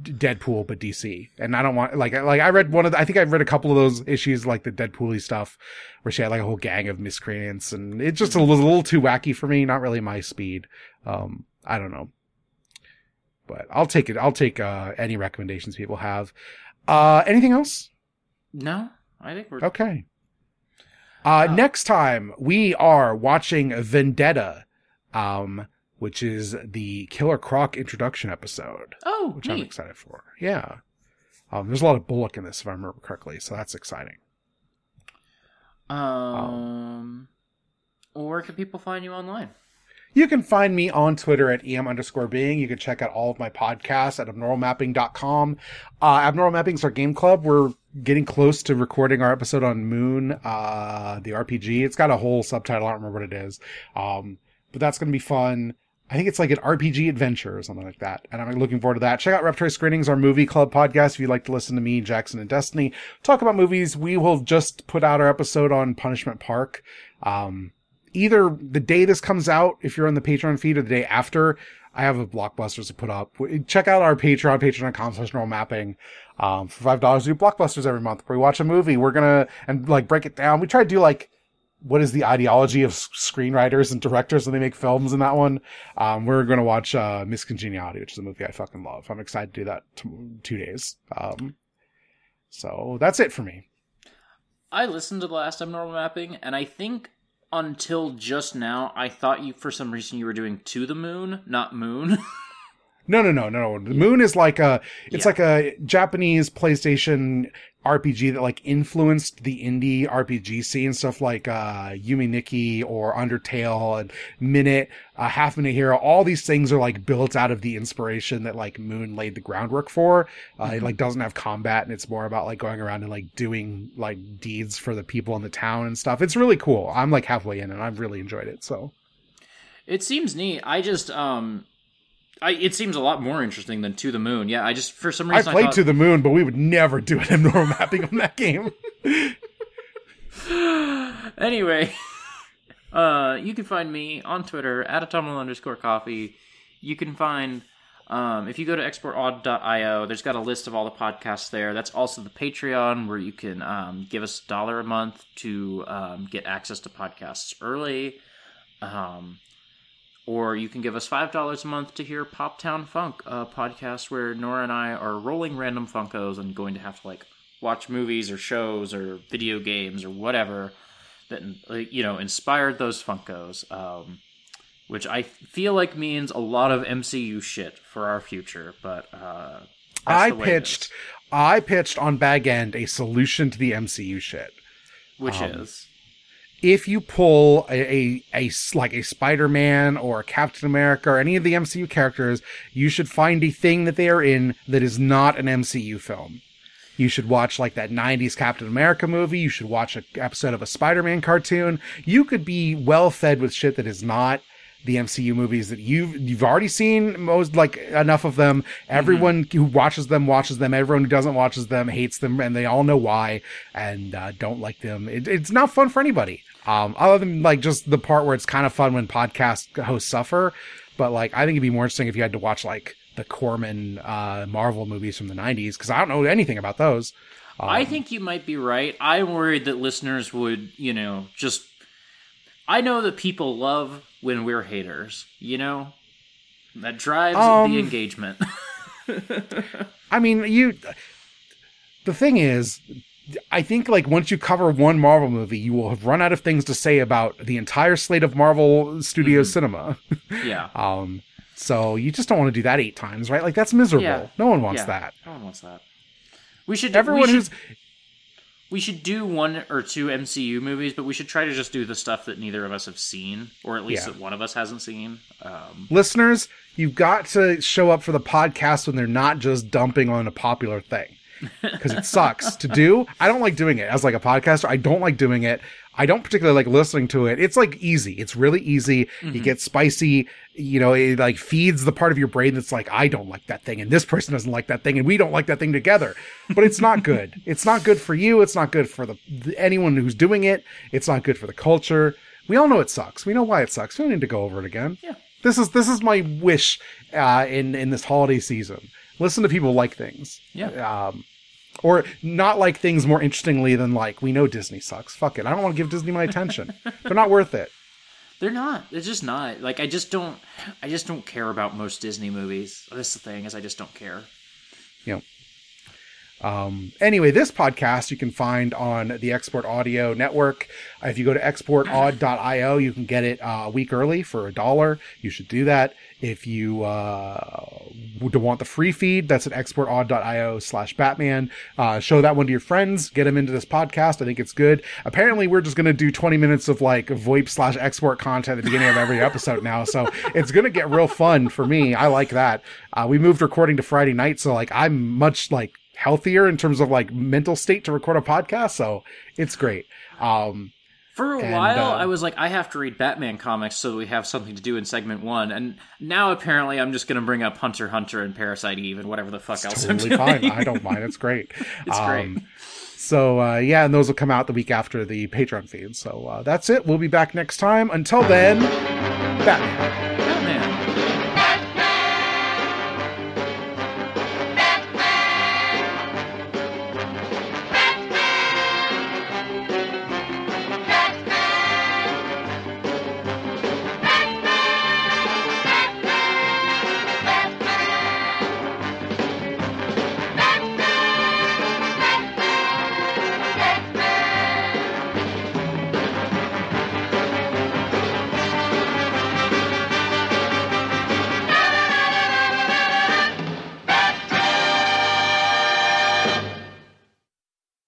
Deadpool, but DC. And I don't want like like I read one of the, I think I read a couple of those issues like the Deadpool stuff where she had like a whole gang of miscreants and it just was a little too wacky for me, not really my speed. Um I don't know. But I'll take it. I'll take uh any recommendations people have. Uh anything else?
No, I think we're.
Okay. Uh, next time we are watching Vendetta, um, which is the Killer Croc introduction episode,
Oh,
which I'm excited for. Yeah. Um, there's a lot of Bullock in this, if I remember correctly, so that's exciting.
Um, where can people find you online?
You can find me on Twitter at em underscore being. You can check out all of my podcasts at abnormalmapping.com. Uh, Abnormal Mapping is our game club. We're getting close to recording our episode on Moon, uh, the RPG. It's got a whole subtitle. I don't remember what it is. Um, but that's going to be fun. I think it's like an RPG adventure or something like that. And I'm looking forward to that. Check out Repertory Screenings, our movie club podcast. If you'd like to listen to me, Jackson, and Destiny talk about movies, we will just put out our episode on Punishment Park. Um, either the day this comes out, if you're on the Patreon feed, or the day after, I have a blockbusters to put up. Check out our Patreon, patreon.com slash normal mapping. Um, for five dollars, we do blockbusters every month where we watch a movie. We're gonna, and like break it down. We try to do like, what is the ideology of screenwriters and directors when they make films in that one? Um, we're gonna watch, uh, Miss Congeniality, which is a movie I fucking love. I'm excited to do that t- two days. Um, so that's it for me.
I listened to the last abnormal mapping, and I think until just now, I thought you for some reason you were doing to the moon, not moon.
No, no, no, no, no. The Moon is like a, it's
Yeah.
like a Japanese PlayStation RPG that like influenced the indie RPG scene, stuff like, uh, Yume Nikki or Undertale and Minute, uh, Half Minute Hero. All these things are like built out of the inspiration that like Moon laid the groundwork for. Uh, it like doesn't have combat and it's more about like going around and like doing like deeds for the people in the town and stuff. It's really cool. I'm like halfway in and I've really enjoyed it. So.
it seems neat. I just um, I it seems a lot more interesting than to the moon. Yeah, I just for some reason I
played
thought,
to the moon, but we would never do an abnormal mapping on that game.
anyway, uh, you can find me on Twitter at autumnal underscore coffee. You can find, um, if you go to exportaud.io, there's got a list of all the podcasts there. That's also the Patreon where you can um, give us a dollar a month to um, get access to podcasts early. Um, or you can give us $5 a month to hear Pop Town Funk, a podcast where Nora and I are rolling random Funkos and going to have to, like, watch movies or shows or video games or whatever that you know inspired those Funkos, um, which I feel like means a lot of MCU shit for our future. But uh,
I
the way it
pitched, I pitched on Bag End a solution to the MCU shit.
which
um,
is
If you pull a a like a Spider-Man or a Captain America or any of the MCU characters, you should find a thing that they are in that is not an MCU film. You should watch like that 90s Captain America movie. You should watch an episode of a Spider-Man cartoon. You could be well fed with shit that is not the MCU movies that you've you've already seen most like enough of them. Everyone who watches them watches them. Everyone who doesn't watches them hates them, and they all know why and uh, don't like them. It, it's not fun for anybody. Um, other than like just the part where it's kind of fun when podcast hosts suffer, but like I think it'd be more interesting if you had to watch like the Corman uh, Marvel movies from the '90s because I don't know anything about those.
I
um,
think you might be right. I'm worried that listeners would, you know, just. I know that people love when we're haters, you know? That drives
Um,
the engagement.
I mean, you. The thing is, I think like once you cover one Marvel movie, you will have run out of things to say about the entire slate of Marvel Studios cinema.
yeah.
Um, so you just don't want to do that eight times, right? Like that's miserable.
Yeah.
No one wants
Yeah.
that.
No one wants that. We should.
Everyone
we should,
who's
we should do one or two MCU movies, but we should try to just do the stuff that neither of us have seen, or at least
Yeah.
that one of us hasn't seen. Um,
Listeners, you've got to show up for the podcast when they're not just dumping on a popular thing. Because it sucks to do. I don't like doing it as like a podcaster. I don't like doing it. I don't particularly like listening to it. It's like easy. It's really easy. It gets spicy. You know, it like feeds the part of your brain that's like, I don't like that thing, and this person doesn't like that thing, and we don't like that thing together. But it's not good. it's not good for you. It's not good for the, the anyone who's doing it. It's not good for the culture. We all know it sucks. We know why it sucks. We don't need to go over it again.
Yeah.
This is this is my wish uh, in in this holiday season. Listen to people like things.
Yeah.
Um, or not like things more interestingly than like we know Disney sucks. Fuck it. I don't want to give Disney my attention. They're not worth it.
they're not. They're just not. Like I just don't. I just don't care about most Disney movies. That's the thing is I just don't care.
know. Um, anyway, this podcast you can find on the Export Audio Network. If you go to exportaud.io, you can get it uh, a week early for a dollar. You should do that. If you uh, want the free feed, that's at exportaud.io slash Batman. Uh, show that one to your friends. Get them into this podcast. I think it's good. Apparently, we're just going to do 20 minutes of like VoIP slash export content at the beginning of every episode now. So it's going to get real fun for me. I like that. Uh, we moved recording to Friday night. So like I'm much like healthier in terms of like mental state to record a podcast. So it's great. Um,
For a
And,
while,
uh,
I was like, I have to read Batman comics so that we have something to do in segment one. And now apparently, I'm just going to bring up Hunter Hunter and Parasite Eve and whatever the fuck else
totally fine. I don't mind. It's great.
It's great.
Um, So uh, yeah, and those will come out the week after the Patreon feed. So uh, that's it. We'll be back next time. Until then, Batman.